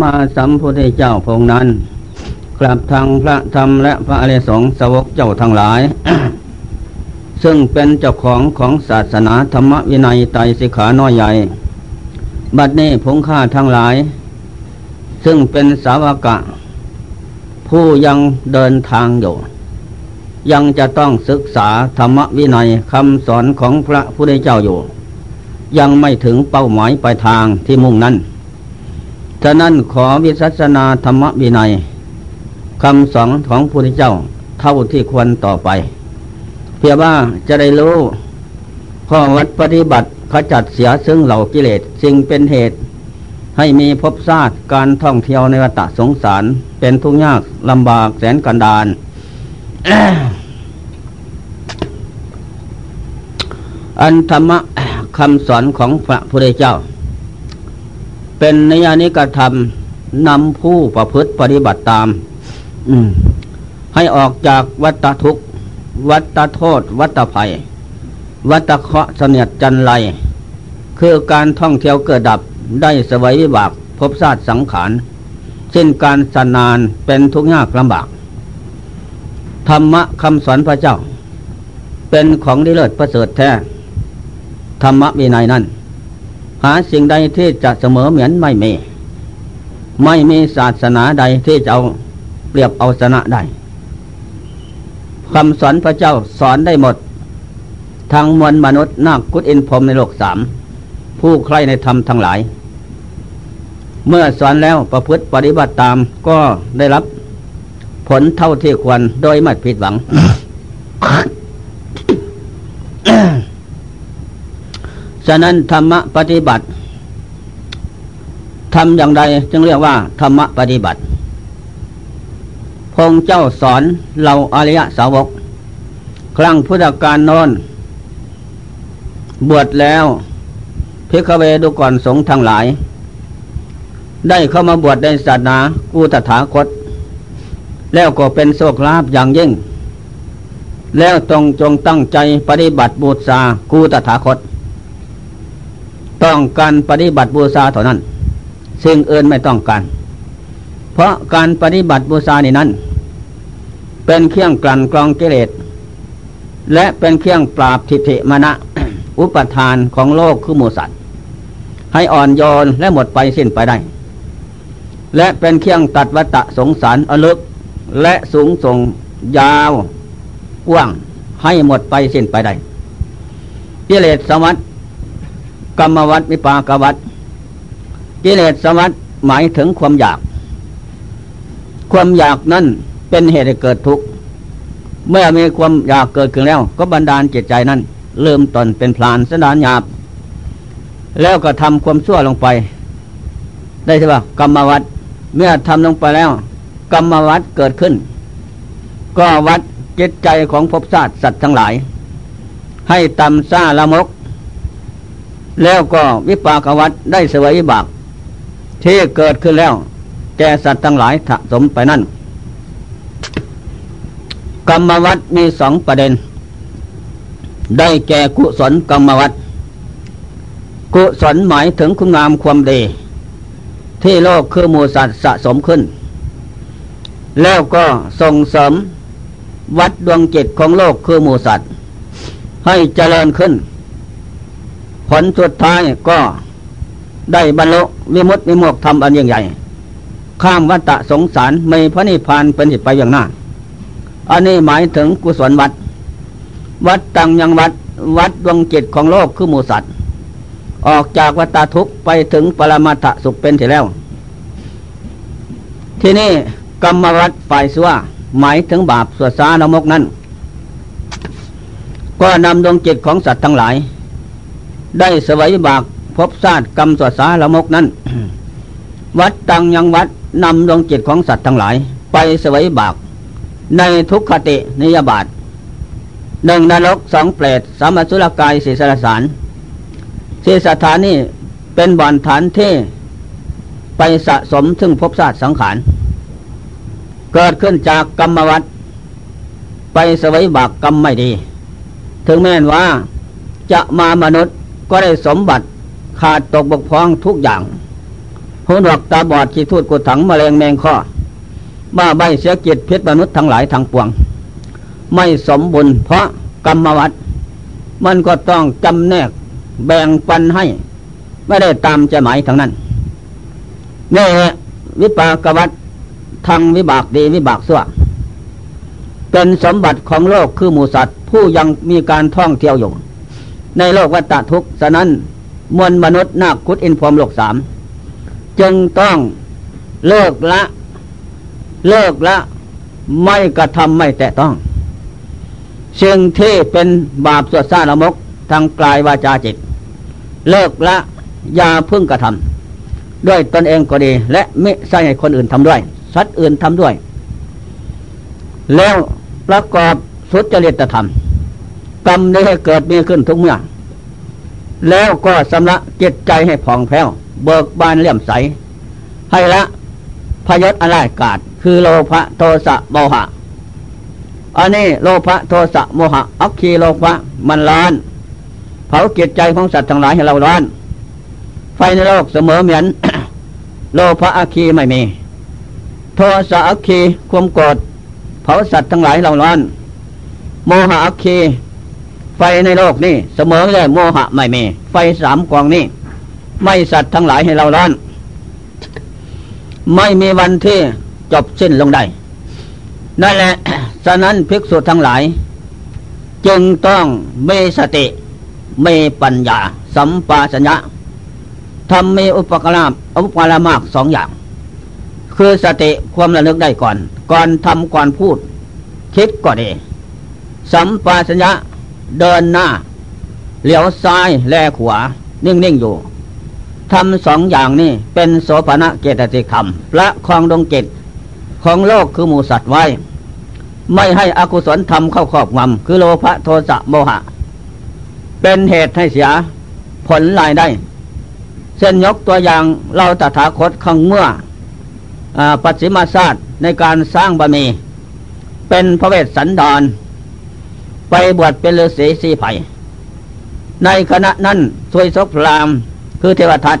มาสัมพุทธเจ้าพงนั้น กลับทางพระธรรมและพระอริสงสวกเจ้าทั้งหลาย ซึ่งเป็นเจ้าของของศาสนาธรรมวินัยไตรสิขาน้อยใหญ่ บัดนี้พงค่าทั้งหลาย ซึ่งเป็นสาวกะ ผู้ยังเดินทางอยู่ ยังจะต้องศึกษาธรรมวินัยคำสอนของพระพุทธเจ้าอยู่ ยังไม่ถึงเป้าหมายปลายทางที่มุ่งนั้น ฉะนั้นขอวิสัชนาธรรมวินัยคำสอนของพระพุทธเจ้าเท่าที่ควรต่อไป เพื่อว่าจะได้รู้ข้อวัดปฏิบัติขจัดเสียซึ่งเหล่ากิเลสสิ่งเป็นเหตุ ให้มีภพชาติการท่องเที่ยวในวัฏสงสาร เป็นทุกข์ยากลำบากแสนกันดานอันธรรมะคำสอนของพระพุทธเจ้า เป็นนิยานิกรรมนำผู้ประพฤติปฏิบัติตามมให้ออกจากวัฏทุกข์ วัฏโทษ วัฏภัย วัฏเคราะห์เสนียดจันไรคือการท่องเที่ยวเกิดดับได้สวัยวิบากพบชาติสังขารเช่นการสนานเป็นทุกข์ยากลำบาก ธรรมะคำสอนพระเจ้า เป็นของดีเลิศประเสริฐแท้ ธรรมะวินัยนั้น หาสิ่งใดที่จะเสมอเหมือนไม่มี ไม่มีศาสนาใดที่จะเอาเปรียบเอาชนะได้คำสอนพระเจ้าสอนได้หมดทางมวลมนุษย์นาคกุศอินพรมในโลกสามผู้ใครในธรรมทั้งหลาย เมื่อสอนแล้วประพฤติปฏิบัติตามก็ได้รับผลเท่าที่ควรโดยไม่ผิดหวังะนั้นธรรมะปฏิบัติทำอย่างไรจึงเรียกว่า ธรรมะปฏิบัติ พงเจ้าสอนเราอริยสาวก ครั้งพุทธกาลนอนบวชแล้วพิกเวดูก่อนสงทั้งหลาย ได้เข้ามาบวชในศาสนากูตถาคต แล้วก็เป็นโชคลาภอย่างยิ่ง แล้วตรงจงตั้งใจปฏิบัติบูชากูตถาคต ต้องการปฏิบัติบูชาเท่านั้นสิ่งอื่นไม่ต้องการ เพราะการปฏิบัติบูชานี่นั้น เป็นเครื่องกลั่นกรองกิเลสและเป็นเครื่องปราบทิฏฐิมณะอุปทานของโลกคือหมูสัตว์ ให้อ่อนโยนและหมดไปสิ้นไปได้ และเป็นเครื่องตัดวัตะสงสารอลึก และสูงส่งยาวกว้างให้หมดไปสิ้นไปได้กิเลสสมัติ กรรมวัดวิปากวัดกิเลสวัสดหมายถึงความอยาก ความอยากนั้นเป็นเหตุให้เกิดทุกข์เมื่อมีความอยากเกิดขึ้นแล้ว ก็บันดาลจิตใจนั้นเริ่มตนเป็นพลานสดานหยาบ แล้วก็ทำความชั่วลงไป ได้ใช่ปะกรรมวัดเมื่อทำลงไปแล้ว กรรมวัดเกิดขึ้น ก็วัดจิตใจของภพชาติสัตว์ทั้งหลาย ให้ตำซ่าละมก แล้วก็วิปากวัฏได้สวยบากที่เกิดขึ้นแล้ว แก่สัตว์ทั้งหลายถสมไปนั่น กรรมวัฏมีสองประเด็น ได้แก่กุศลกรรมวัฏกุศลหมายถึงคุณงามความดี ที่โลกคือมูสัตว์สะสมขึ้น แล้วก็ส่งเสริมวัดดวงจิตของโลกคือมูสัตว์ให้เจริญขึ้น ผลสุดท้ายก็ได้บรรลุวิมุตติวิโมกธรรมอันยิ่งใหญ่ ข้ามวัฏสงสารไม่พระนิพพานเป็นหิไปอย่างหน้า อันนี้หมายถึงกุศลวัด วัดตังยังวัดวัดดวงจิตของโลกคือมูสัตว์ ออกจากวัฏทุกข์ไปถึงปรมาถสุขเป็นที่แล้ว ที่นี่กรรมวัดฝ่ายสัวหมายถึงบาปสวดสานมกนั้น ก็นำดวงจิตของสัตว์ทั้งหลาย ได้สวัยบากพบชาติกรรมสวสาละมกนั้น วัดตังยังวัดนำดวงจิตของสัตว์ทั้งหลาย ไปสวัยบาก ในทุกขตินิยบาตหนึ่งนรกสองเปรตสามสุรกายสี่สารสารสี่สถานนี้เป็นบ่อนฐานที่ไปสะสมซึ่งพบชาติสังขาร เกิดขึ้นจากกรรมวัดไปสวัยบากกรรมไม่ดี ถึงแม้นว่าจะมามนุษย์ ก็ได้สมบัติขาดตกบกพร่องทุกอย่างหูหนวกตาบอดขี้ทูดกุดถังมะเร็งแมงข้อบ้าใบเสียกิจพิษมนุษย์ทั้งหลายทางปวง ไม่สมบุญเพราะกรรมวัดมันก็ต้องจำแนกแบ่งปันให้ ไม่ได้ตามใจหมายทั้งนั้นนี่วิปากวัตทางวิบากดีวิบากสั่วเป็นสมบัติของโลกคือหมูสัตว์ผู้ยังมีการท่องเที่ยวอยู่ ในโลกวัฏทุกข์ฉะนั้นมวลมนุษย์นาคคุดอินพรมโลกสามจึงต้องเลิกละ เลิกละ ไม่กระทำไม่แตะต้องสิ่งที่เป็นบาปสวดซ่าละมกทางกายวาจาจิต เลิกละอย่าพึ่งกระทำด้วยตนเองก็ดี และไม่ใช่ให้คนอื่นทำด้วย สัตว์อื่นทำด้วย แล้วประกอบสุจริตธรรม กรรมนี้ให้เกิดมีขึ้นทุกเมื่อ แล้วก็สำละจิตใจให้ผ่องแผ้ว เบิกบานเลี่ยมใส ให้ละพยศอะไรกาดคือโลภะโทสะโมหะ อันนี้โลภะโทสะโมหะ อักคีโลภะมันร้อน เผาเกียรใจของสัตว์ทั้งหลายให้เราร้อน ไฟในโลกเสมอเหมือนโลภะอักคีไม่มี โทสะอักคีความโกรธเผาสัตว์ทั้งหลายเราร้อน โมหะอักคี ไฟในโลกนี่เสมอเลยโมหะไม่มี ไฟสามกองนี่ไม่สัตว์ทั้งหลายให้เราร้อน ไม่มีวันที่จบสิ้นลงได้นั่นแหละ ฉะนั้นภิกษุทั้งหลาย จึงต้องมีสติมีปัญญา สัมปาสัญญะทำมีอุปกรณ์อุปกรณ์มากสองอย่าง คือสติความระลึกได้ก่อน ก่อนทำก่อนพูด คิดก็ดี สัมปาสัญญะ เดินหน้า เหลียวซ้ายแลขวา นิ่งๆอยู่ทำสองอย่างนี้เป็นโสภณะเกตติคำพระคลองดงเกตของโลกคือหมูสัตว์ไว้ ไม่ให้อกุศลทำเข้าครอบงำคือโลภะโทสะโมหะ เป็นเหตุให้เสียผลลายได้เส้นยกตัวอย่างเราตถาคตขังเมื่ออปัจฉิมาศาสตร์ในการสร้างบะมี เป็นพระเวสสันดร ไปบวชเป็นฤาษีสีไผ่ในคณะนั้นสวยศกพรามคือเทวทัต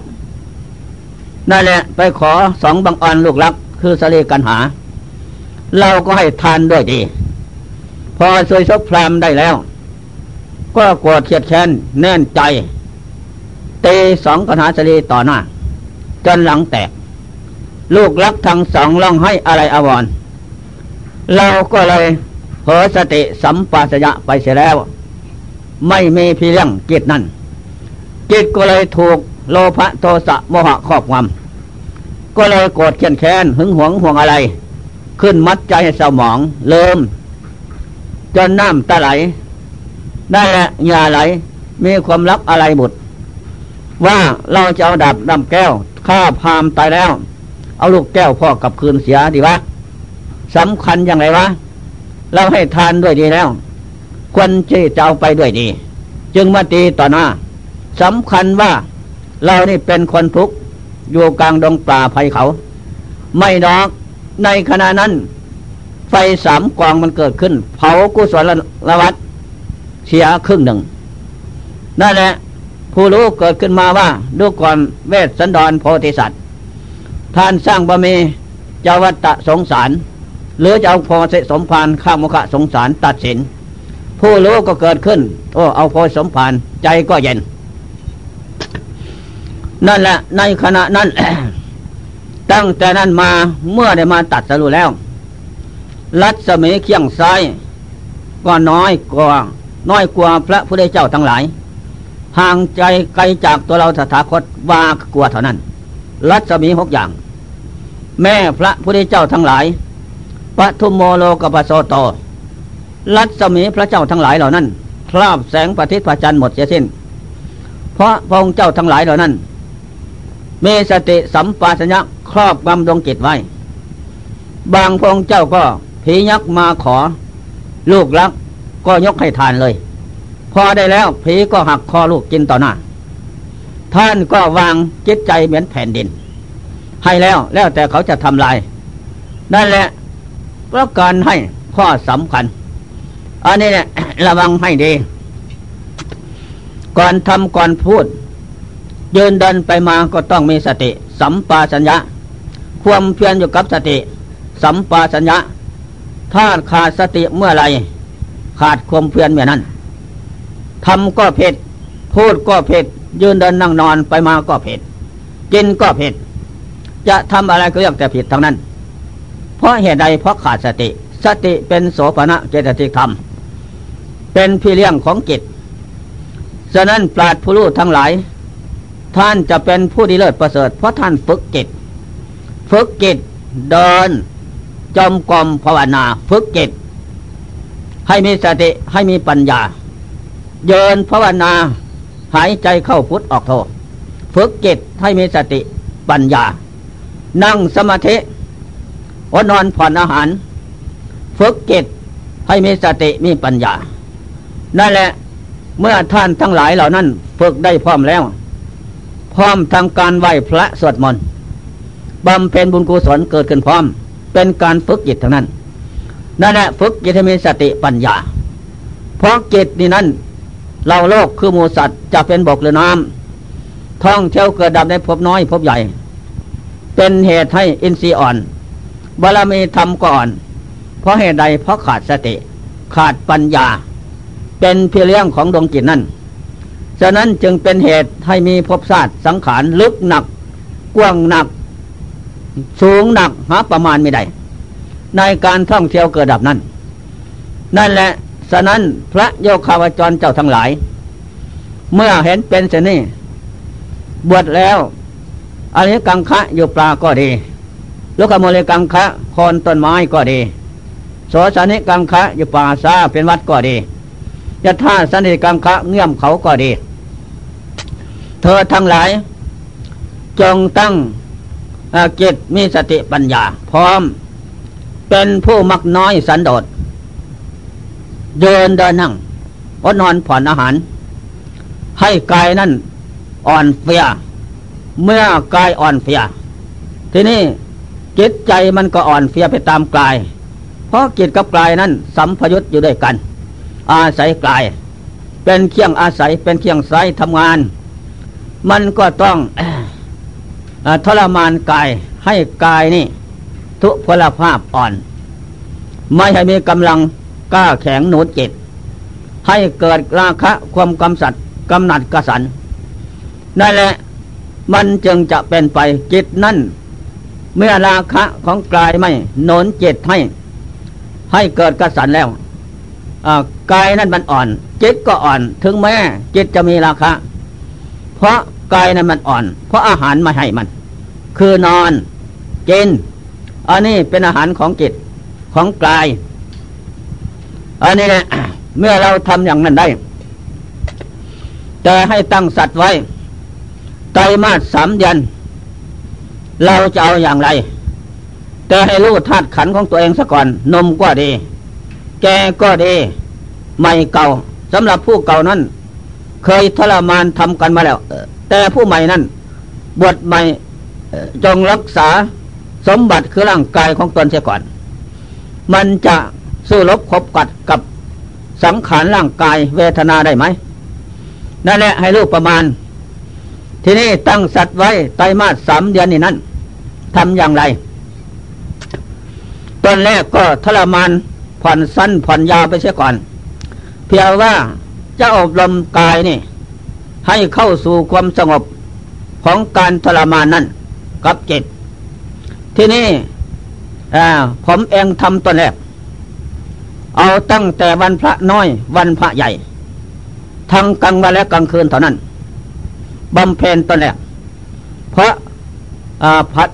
นั่นแหละไปขอสองบังอ่อนลูกรัก คือสเลกันหา เราก็ให้ทานด้วยดี พอช่วยซบพรามได้แล้ว ก็กดเขียดแค้นแน่นใจ เตสองกันหาสลีต่อหน้า จนหลังแตก ลูกรักทั้งสองร้องให้อะไรอววรเราก็เลย เผอสติสัมปาสยะไปเสียแล้ว ไม่มีพี่เลี้ยงกิจนั่นกิจก็เลยถูกโลภะโทสะโมหะครอบงำก็เลยโกรธเขียนแค้นหึงหวงห่วงอะไร ขึ้นมัดใจให้สมองเริ่มจนน้ำตาไหลได้แหละยาไหล มีความรักอะไรบุตรว่าเราจะเอาดับดำแก้วฆ่าพามตายแล้ว เอาลูกแก้วพ่อกลับคืนเสียดีวะสำคัญอย่างไรวะ เราให้ทานด้วยดีแล้ว ควรจะเอาไปด้วยดี จึงมาตีต่อหน้าสำคัญว่าเรานี่เป็นคนทุกข์อยู่กลางดงป่าภัยเขา ไม่ดอกในขณะนั้น ไฟสามกองมันเกิดขึ้น เผากุศลละวัดเสียครึ่งหนึ่งนั่นแหละผู้รู้เกิดขึ้นมาว่าดูก่อนเวสสันดรโพธิสัตว์ท่านสร้างบะมีเจ้าวัตสงสาร หรือจะเอาพอเสสมพานข้ามุขสงสารตัดสิน ผู้รู้ก็เกิดขึ้น โอ้เอาพอสมพานใจก็เย็น นั่นแหละ ในขณะนั้น ตั้งแต่นั้นมาเมื่อได้มาตัดสรุแล้ว รัศมีเคียงซ้ายก็น้อยกว่า น้อยกว่าพระพุทธเจ้าทั้งหลาย ห่างใจไกลจากตัวเราสถาคตว่ากลัวเท่านั้น รัศมีหกอย่าง แม่พระพุทธเจ้าทั้งหลาย ปทุมโมโลกปโสโต รัศมีพระเจ้าทั้งหลายเหล่านั้นคราบแสงปฏิพระจันทร์หมดเสียสิ้น เพราะพระองค์เจ้าทั้งหลายเหล่านั้น เมสติสัมปชัญญะครอบงำดวงจิตไว้ บางพงเจ้าก็ผียักษ์มาขอ ลูกรักก็ยกให้ทานเลย พอได้แล้วผีก็หักคอลูกกินต่อหน้า ท่านก็วางจิตใจเหมือนแผ่นดิน ให้แล้วแล้วแต่เขาจะทำลายนั่นแหละ เพราะการให้ข้อสำคัญ อันนี้เนี่ยระวังให้ดี ก่อนทำก่อนพูดยืนเดินไปมาก็ต้องมีสติ สัมปาสัญญะ ความเพียรอยู่กับสติ สัมปาสัญญะ ถ้าขาดสติเมื่อไรขาดความเพียรเมื่อนั้นทำก็เผ็ดพูดก็เผ็ดยืนเดินนั่งนอนไปมาก็เผ็ดกินก็เผ็ดจะทำอะไรก็เรียกแต่ผิดทั้งนั้น เพราะเหตุใดเพราะขาดสติ สติเป็นโสภณะเจตสิกธรรม เป็นพี่เลี้ยงของจิตฉะนั้นปราดผู้รู้ทั้งหลาย ท่านจะเป็นผู้ดีเลิศประเสริฐ เพราะท่านฝึกจิตฝึกจิตเดินจมกรมภาวนาฝึกจิตให้มีสติให้มีปัญญา เยินภาวนา หายใจเข้าพุทธออกโทฝึกจิตให้มีสติปัญญา นั่งสมาธิ วนอนผ่อนอาหาร ฝึกจิตให้มีสติมีปัญญา นั่นแหละ เมื่อท่านทั้งหลายเหล่านั้น ฝึกได้พร้อมแล้ว พร้อมทางการไหวพระสวดมนต์บำเพ็ญบุญกุศลเกิดขึ้นพร้อม เป็นการฝึกจิตทั้งนั้น นั่นแหละฝึกจิตให้มีสติปัญญา เพราะจิตนี่นั้นเราโลกคือมูสัตว์จะเป็นบกหรือน้ำท่องเที่ยวเกิดดับในภพน้อยภพใหญ่ เป็นเหตุให้อินทรีย์อ่อน บารมีธรรมก็อ่อน เพราะเหตุใดเพราะขาดสติ ขาดปัญญา เป็นเพียงเรื่องของดวงจิตนั่นฉะนั้นจึงเป็นเหตุให้มีภพศาสตร์สังขารลึกหนัก กว้างหนัก สูงหนักหาประมาณไม่ได้ในการท่องเที่ยวเกิดดับนั้น นั่นแหละฉะนั้นพระโยคาวจรเจ้าทั้งหลาย เมื่อเห็นเป็นเช่นนี้บวชแล้วอันนี้กังคะอยู่ปลาก็ดี ลูกขโมเลกังคะคอนต้นไม้ก็ดีโสสนิกังคะอยู่ป่าซาเป็นวัดก็ดียะท่าสนิกังคะเงื่อมเขาก็ดี เธอทั้งหลาย จงตั้งจิตมีสติปัญญา พร้อม เป็นผู้มักน้อยสันโดษเดินเดินนั่งอดนอนผ่อนอาหาร ให้กายนั่นอ่อนเฟีย เมื่อกายอ่อนเฟีย ทีนี้ จิตใจมันก็อ่อนเฟียไปตามกาย เพราะจิตกับกายนั้นสัมพยุตอยู่ด้วยกัน อาศัยกาย เป็นเคียงอาศัยเป็นเคียงไซทำงาน มันก็ต้องทรมานกายให้กายนี่ ทุพพลภาพอ่อน ไม่ให้มีกำลังกล้าแข็งหนุนจิต ให้เกิดราคะความกำสัดกำหนัดกระสันนั่นแหละมันจึงจะเป็นไปจิตนั่น เมื่อราคะของกายไม่หนุนจิตให้ ให้เกิดกระสันแล้วกายนั่นมันอ่อนจิตก็อ่อน ถึงแม้จิตจะมีราคะ เพราะกายนั้นมันอ่อน เพราะอาหารมาให้มัน คือนอนกินอันนี้เป็นอาหารของจิตของกายอันนี้แหละเมื่อเราทำอย่างนั้นได้แต่ให้ตั้งสัตว์ไว้ไตรมาสสามเดือน เราจะเอาอย่างไร แต่ให้รู้ธาตุขันของตัวเองซะก่อน นมก็ดี แกก็ดีไม่เก่าสำหรับผู้เก่านั้น เคยทรมานทำกันมาแล้ว แต่ผู้ใหม่นั้น บวชใหม่จงรักษาสมบัติคือร่างกายของตนเสียก่อน มันจะสู้รบคบกัดกับสังขารร่างกายเวทนาได้ไหมนั่นแหละให้รู้ประมาณ ทีนี้ตั้งสัตว์ไว้ไตรมาสสามเดือนนี่นั้น ทำอย่างไร ตอนแรกก็ทรมานผ่อนสั้นผ่อนยาวไปเสียก่อน เพียงว่าจะอบรมกายนี่ ให้เข้าสู่ความสงบของการทรมานนั้นกับจิตที่นี่ผมเองทำตอนแรก เอาตั้งแต่วันพระน้อยวันพระใหญ่ ทั้งกลางวันและกลางคืนเท่านั้นบำเพ็ญตอนแรกเพราะพัด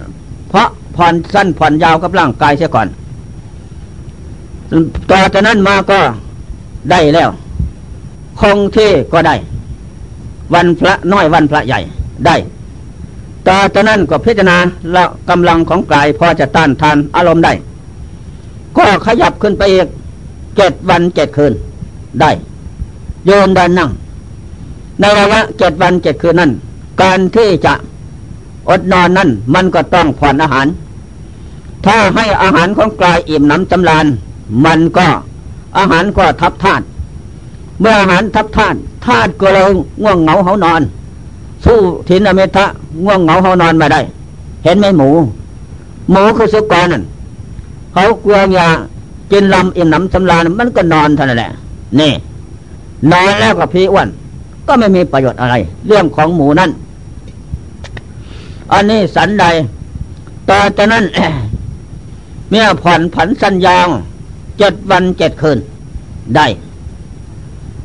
ผ่อนสั้นผ่อนยาวกับร่างกายเสียก่อนต่อจากนั้นมาก็ได้แล้ว คงที่ก็ได้ วันพระน้อยวันพระใหญ่ได้ต่อจากนั้นก็พิจารณาล้วกำลังของกายพอจะต้านทานอารมณ์ได้ ก็ขยับขึ้นไปอีกเจ็ดวันเจ็ดคืนได้โยนดันนั่ง ในระยะเจ็ดวันเจ็ดคืนนั้น การที่จะอดนอนนั่นมันก็ต้องผ่อนอาหาร ถ้าให้อาหารของกายอิ่มน้ำจำลานมันก็อาหารก็ทับธาตุเมื่ออาหารทับธาตุธาตุก็เราง่วงเหงาเหานอน สู้ทินอเมทะง่วงเหงาเขานอนมาได้ เห็นไหมหมู หมูคือสุกรนั่นเขากลัวยากินลำอิ่มหนำสำราญมันก็นอนเท่านั้นแหละนี่ นอนแล้วก็พี่อ้วน ก็ไม่มีประโยชน์อะไร เรื่องของหมูนั่นอันนี้สันใดต่อจากนั้น เมื่อผ่อนผันสัญญาเจ็ดวันเจ็ดคืน ได้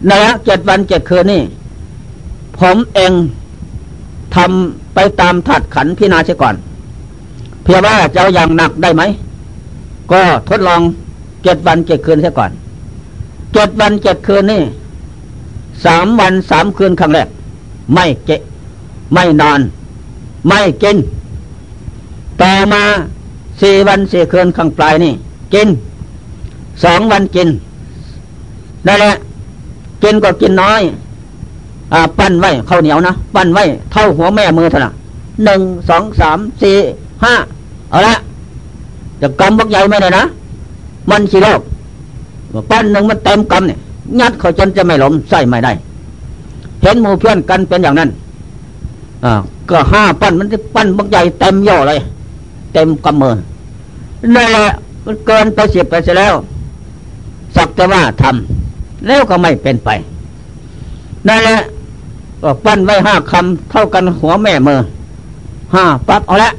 ในเจ็ดวันเจ็ดคืนนี่ ผมเองทำไปตามถัดขันพินาเสียก่อน เพียงว่าจะอาอย่างหนักได้ไหม ก็ทดลองเจ็ดวันเจ็ดคืนเสียก่อนเจ็ดวันเจ็ดคืนนี่สามวันสามคืนครั้งแรก ไม่เจไม่นอน ไม่กิน ต่อมา สี่วันสี่คืนครั้งปลายนี่กินสองวันกินนั่นแหละกินก็กินน้อยอปั้นไว้ข้าวเหนียวนะปั้นไว้เท่าหัวแม่มือเท่านั้นหนึ่งสองสามสี่ห้าเอาละจะกำบักใหญ่ไม่ได้นะมันสีโลกปั้นหนึ่งมันเต็มกำเนี่ยงัดเขาจนจะไม่หลมใส่ไม่ได้ เห็นหมู่เพื่อนกันเป็นอย่างนั้นอ่าก็ห้าปั้นมันจะปั้นบักใหญ่เต็มย่อเลย เต็มกำมือนั่นแหละมันเกินไปเสียไปเสียแล้ว สักแต่ว่าทำแล้วก็ไม่เป็นไปนั่นแหละก็ปั้นไว้ห้าคำเท่ากันหัวแม่มือห้าปั๊บเอาละ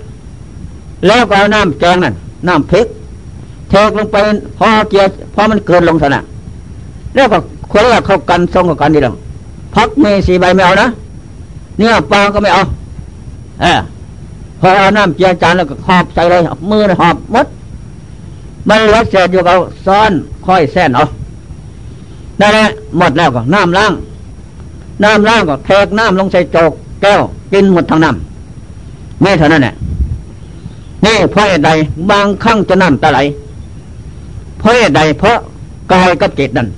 แล้วก็เอาน้ำแกงนั่นน้ำพริกเทกลงไปพอเกียพอมันเกินลงถนะแล้วก็คนละเข้ากันทรงกับกันดีหรอกพักเมสีใบไม่เอานะเนื้อปลาก็ไม่เอาเออ อเอาน้ำเจียจานแล้วก็หอบใส่เลยมือหอบมด มันลือเศษอยู่กับซ้อนค่อยแส้นเอาได้แล้วหมดแล้วก็น้ำล้าง น้ำล้างก็แทกน้ำลงใส่โจกแก้วกินหมดทั้งน้ำไม่เท่านั้นแหละนี่เพราะใดบางครั้งจะน้ำตาไหลเพราะใดเพราะกายกับจิตนั่น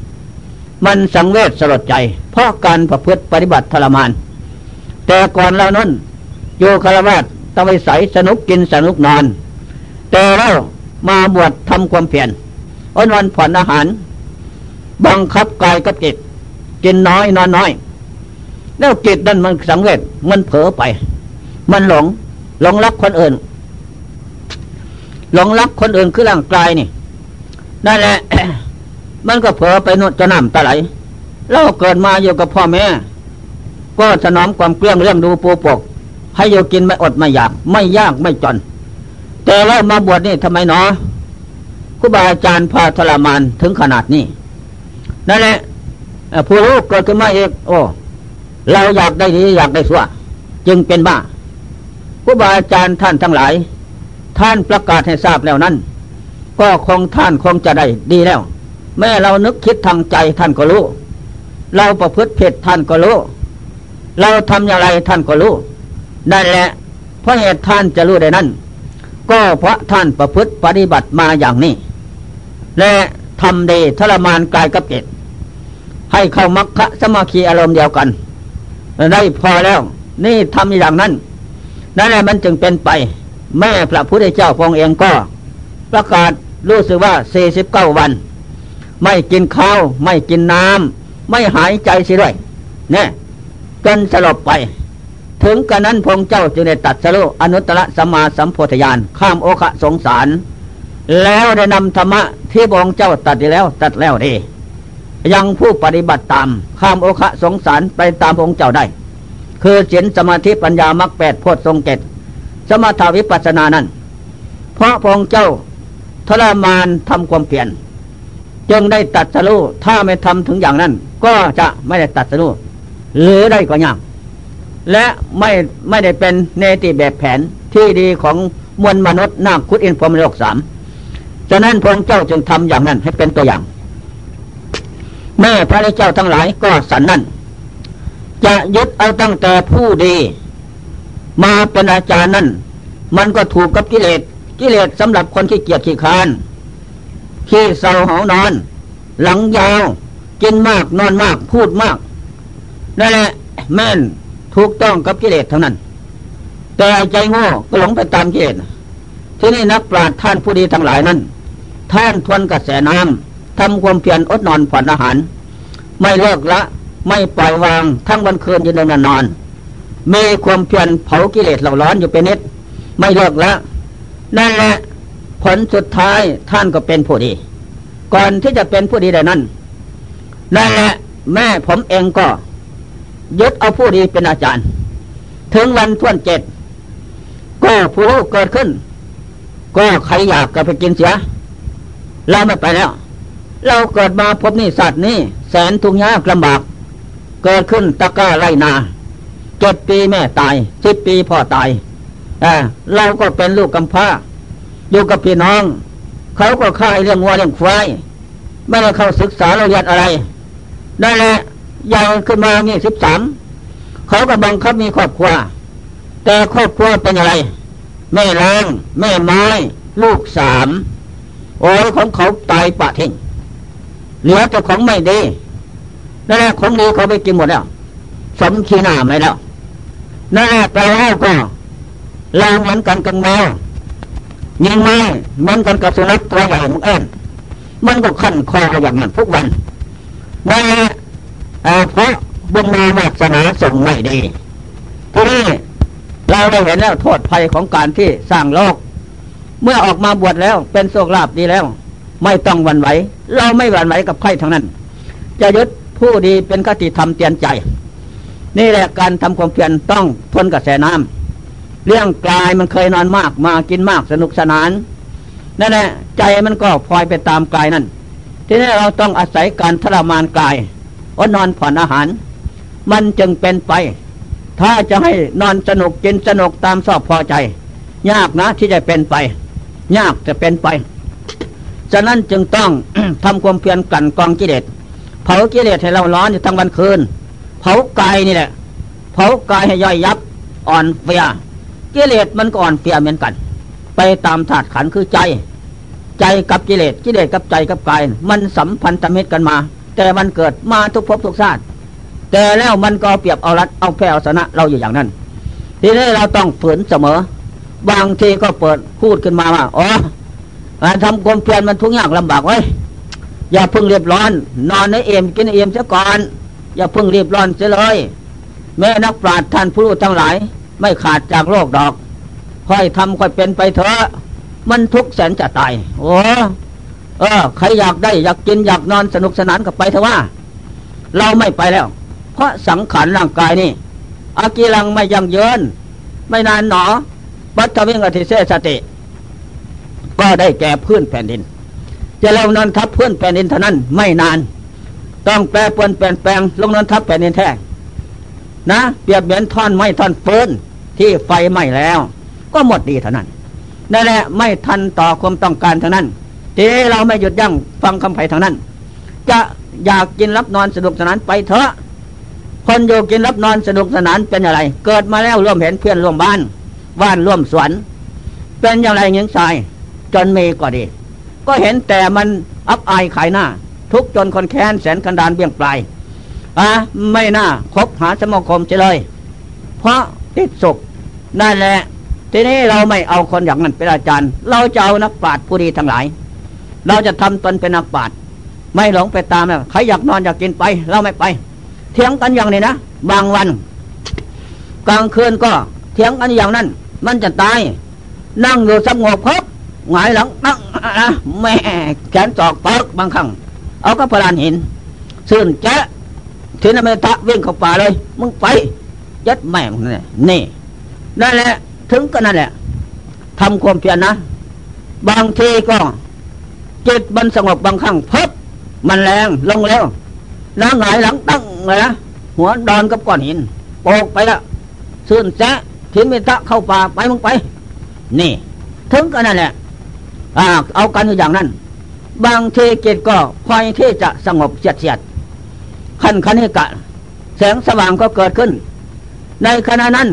มันสังเวชสลดใจ เพราะการประพฤติปฏิบัติทรมาน แต่ก่อนเรานั้นโยคารวาส ตะไวใสสนุกกินสนุกนอน แต่แล้วมาบวชทำความเพียรอนวันผ่อนอาหาร บังคับกายกับจิตกินน้อยนอนน้อย แล้วจิตนั่นมันสังเวชมันเผลอไป มันหลง หลงรักคนอื่น หลงรักคนอื่นคือร่างกายนี่นั่นแหละมันก็เผลอไปนวดจะน้ำตาไหลเราเกิดมาอยู่กับพ่อแม่ ก็สนอมความเกลี้ยงเรื่องดูปูปก ให้โยกินไม่อดไม่อยาก ไม่ยากไม่จน แต่แล้วมาบวชนี่ทำไมเนาะครูบาอาจารย์พาทรมานถึงขนาดนี้นั่นแหละผู้รู้เกิดขึ้นมาเองโอ้เราอยากได้ดีอยากได้สวจึงเป็นบ้าผู้บาอาจารย์ท่านทั้งหลาย ท่านประกาศให้ทราบแล้วนั้น ก็คงท่านคงจะได้ดีแล้ว แม้เรานึกคิดทางใจท่านก็รู้ เราประพฤติผิดท่านก็รู้ เราทำอย่างไรท่านก็รู้ นั่นแหละเพราะเหตุท่านจะรู้ได้นั้น ก็เพราะท่านประพฤติปฏิบัติมาอย่างนี้ และทำดีทรมานกายกับจิตให้เข้ามัคคะสมาคีอารมณ์เดียวกัน ได้พอแล้ว นี่ทำอย่างนั้น นั่นแหละมันจึงเป็นไป แม่พระพุทธเจ้าพองเองก็ ประกาศรู้สึกว่าสี่สิบเก้าวัน ไม่กินข้าว ไม่กินน้ำไม่หายใจสิด้วยเนี่ยจนสลบไป ถึงกระนั้นพงเจ้าจึงได้ตัดสรุอนุตตรสัมมาสัมโพธิญาณข้ามโอคะสงสาร แล้วได้นำธรรมะที่พงเจ้าตัดแล้วตัดแล้วดียังผู้ปฏิบัติตามข้ามโอคะสงสารไปตามองเจ้าได้ คือเสียนสมาธิปัญญามรรคแปดโพชทรงเกตสมถาวิปัสสนานั้น เพราะพงเจ้าทรมานทำความเปลี่ยนจึงได้ตัดสรู้ถ้าไม่ทำถึงอย่างนั้น ก็จะไม่ได้ตัดสรู้หรือได้ก็ยาก และไม่ไม่ได้เป็นเนติแบบแผนที่ดีของมวลมนุษย์นาคุดอินพรมโลกสามฉะนั้นพระเจ้าจึงทำอย่างนั้นให้เป็นตัวอย่าง แม่พระเจ้าทั้งหลายก็สันนั่น จะยึดเอาตั้งแต่ผู้ดี มาเป็นอาจารย์นั่น มันก็ถูกกับกิเลสกิเลสสำหรับคนที่เกียจขี้คานขี้เศร้าหานอน หลังยาว กินมากนอนมากพูดมากนั่นแหละแม่น ถูกต้องกับกิเลสทั้งนั้น แต่ใจโง่ก็หลงไปตามกิเลสที่นี่นักปราชญ์ท่านผู้ดีทั้งหลายนั้นท่านทวนกระแสน้ำทำความเพียรอดนอนผ่อนอาหาร ไม่เลิกละ ไม่ปล่อยวางทั้งวันคืนยืนนอนนอน มีความเพียรเผากิเลสเหล่าร้อนอยู่เป็นนิดไม่เลิกล้วนั่นแหละผลสุดท้ายท่านก็เป็นผู้ดี ก่อนที่จะเป็นผู้ดีได้นั้นนั่นแหละแม่ผมเองก็ ยึดเอาผู้ดีเป็นอาจารย์ ถึงวันท่วนเจ็ดก็ผู้เกิดขึ้น ก็ใครอยากก็ไปกินเสีย เราไม่ไปแล้ว เราเกิดมาพบนี่สัตว์นี่แสนทุกข์ยากลำบาก เกิดขึ้นตะก้าไรนาเจ็ดปีแม่ตายสิบปีพ่อตายเราก็เป็นลูกกำพร้า อยู่กับพี่น้อง เขาก็ฆ่ายเรื่องวัวเรื่องควายไม่ได้เข้าศึกษาเราเรียนอะไรได้แหล ยังขึ้นมานี่สิบสามเขาก็บังคับมีครอบครัว แต่ครอบครัวเป็นอะไร แม่แรงแม่ไม้ ลูกสามโอ้ยของเขาตายปะทิ้งเหลือแต่ของไม่ดีนั่นแหละของดีเขาไปกินหมดแล้วสมขีหน้าไม่แล้วนั่นแหละแต่แล้วก็เราเหมือนกันกับแมวยิงไม้เหมือนกันกับสุนัขตัวใหญ่มันเอ็นมันก็ขั้นคออย่างนั้นทุกวันนั่นแหละ เพราะบุญมาวาสนาส่งไม่ดีทีนี้เราได้เห็นแล้วโทษภัยของการที่สร้างโลก เมื่อออกมาบวชแล้วเป็นโชคลาภดีแล้ว ไม่ต้องวันไหว เราไม่หวั่นไหวกับใครทั้งนั้น จะยึดผู้ดีเป็นคติธรรมเตียนใจ นี่แหละการทำความเพียรต้องทนกระแสน้ำเรื่องกายมันเคยนอนมากมากินมากสนุกสนานนั่นแหละใจมันก็พลอยไปตามกายนั่นทีนี้เราต้องอาศัยการทรมานกาย อดนอนผ่อนอาหาร มันจึงเป็นไป ถ้าจะให้นอนสนุกกินสนุกตามชอบพอใจ ยากนะที่จะเป็นไป ยากจะเป็นไป ฉะนั้นจึงต้องทำความเพียรกันกองกิเลสเผากิเลสให้เราร้อนอยู่ทั้งวันคืน เผากายนี่แหละ เผากายให้ย่อยยับอ่อนเปลี้ยกิเลสมันก็อ่อนเปลี้ยเหมือนกัน ไปตามธาตุขันธ์คือใจ ใจกับกิเลสกิเลสกับใจกับกาย มันสัมพันธมิตรกันมา แต่มันเกิดมาทุกภพทุกชาติแต่แล้วมันก็เปรียบเอารัดเอาแพ้เอาชนะเราอยู่อย่างนั้น ทีนี้เราต้องฝืนเสมอ บางทีก็เปิดพูดขึ้นมาว่าอ๋อการทำความเพียรมันทุกข์ยากลำบากไว้อย่าพึ่งเรียบร้อน นอนในเอ็มกินเอ็มซะก่อน อย่าพึ่งเรียบร้อนเสียเลย แม่นักปราชญ์ท่านผู้รู้ทั้งหลาย ไม่ขาดจากโลกดอก ค่อยทำค่อยเป็นไปเถอะมันทุกแสนจะตายโอ้ เออใครอยากได้อยากกินอยากนอนสนุกสนานก็ไปเถอะว่า เราไม่ไปแล้ว เพราะสังขารร่างกายนี่อากีลังไม่ยังเยินไม่นานหนอบัตวิงอธิเสสติ ก็ได้แก่พื้นแผ่นดิน จะเรานอนทับพื้นแผ่นดินเท่านั้นไม่นาน ต้องแปรปวนเปลี่ยนแปลงลงนอนทับแผ่นดินแท้นะเปรียบเหมือนท่อนไม้ท่อนเฟินที่ไฟไหม้แล้ว ก็หมดดีเท่านั้นนั่นแหละไม่ทันต่อความต้องการเท่านั้น ทีเราไม่หยุดยั้งฟังคำไผ่ทางนั้น จะอยากกินรับนอนสนุกสนานไปเถอะ คนอยู่กินรับนอนสนุกสนานเป็นอะไร เกิดมาแล้วร่วมเห็นเพื่อนร่วมบ้านบ้านร่วมสวน เป็นอย่างไรเงี้ยชาย จนมีก็ดี ก็เห็นแต่มันอับอายขายหน้า ทุกจนคนแค้นแสนกันดานเบี่ยงปลายอะไม่น่าคบหาสมาคมเฉยเลย เพราะติดสุขนั่นแหละ ทีนี้เราไม่เอาคนอย่างนั้นเป็นอาจารย์ เราจะเอานักปราชญ์ผู้ดีทั้งหลาย เราจะทำตนเป็นนักปราชญ์ไม่หลงไปตามใครอยากนอนอยากกินไป เราไม่ไป เถียงกันอย่างนี้นะบางวัน กลางคืนก็เถียงกันอย่างนั้น มันจะตาย นั่งอยู่สงบพบหงายหลังนั่งนะแม่แขนจอกเปิกบางครั้งเอาก็พลานหินซื่นแจ๊ทีนั้นไม่ทะวิ่งเข้าป่าเลย มึงไปยัดแม่งนี่นี่นั่นแหละ ถึงก็นั่นแหละทำความเพียรนะ บางทีก็ จิตมันสงบบางครั้งเพับมันแรงลงแล้วน้าหงายหลังตั้งเลยนะหัวดอนกับก้อนหินโปกไปละซื่นแจ๊ทิมิตะเข้าป่าไปมึงไป นี่ ถึงกันนั่นแหละอ่าเอากันอย่างนั้น บางทีจิตก็คอยที่จะสงบเฉียดเฉียดขันคณิกะ แสงสว่างก็เกิดขึ้น ในขณะนั้น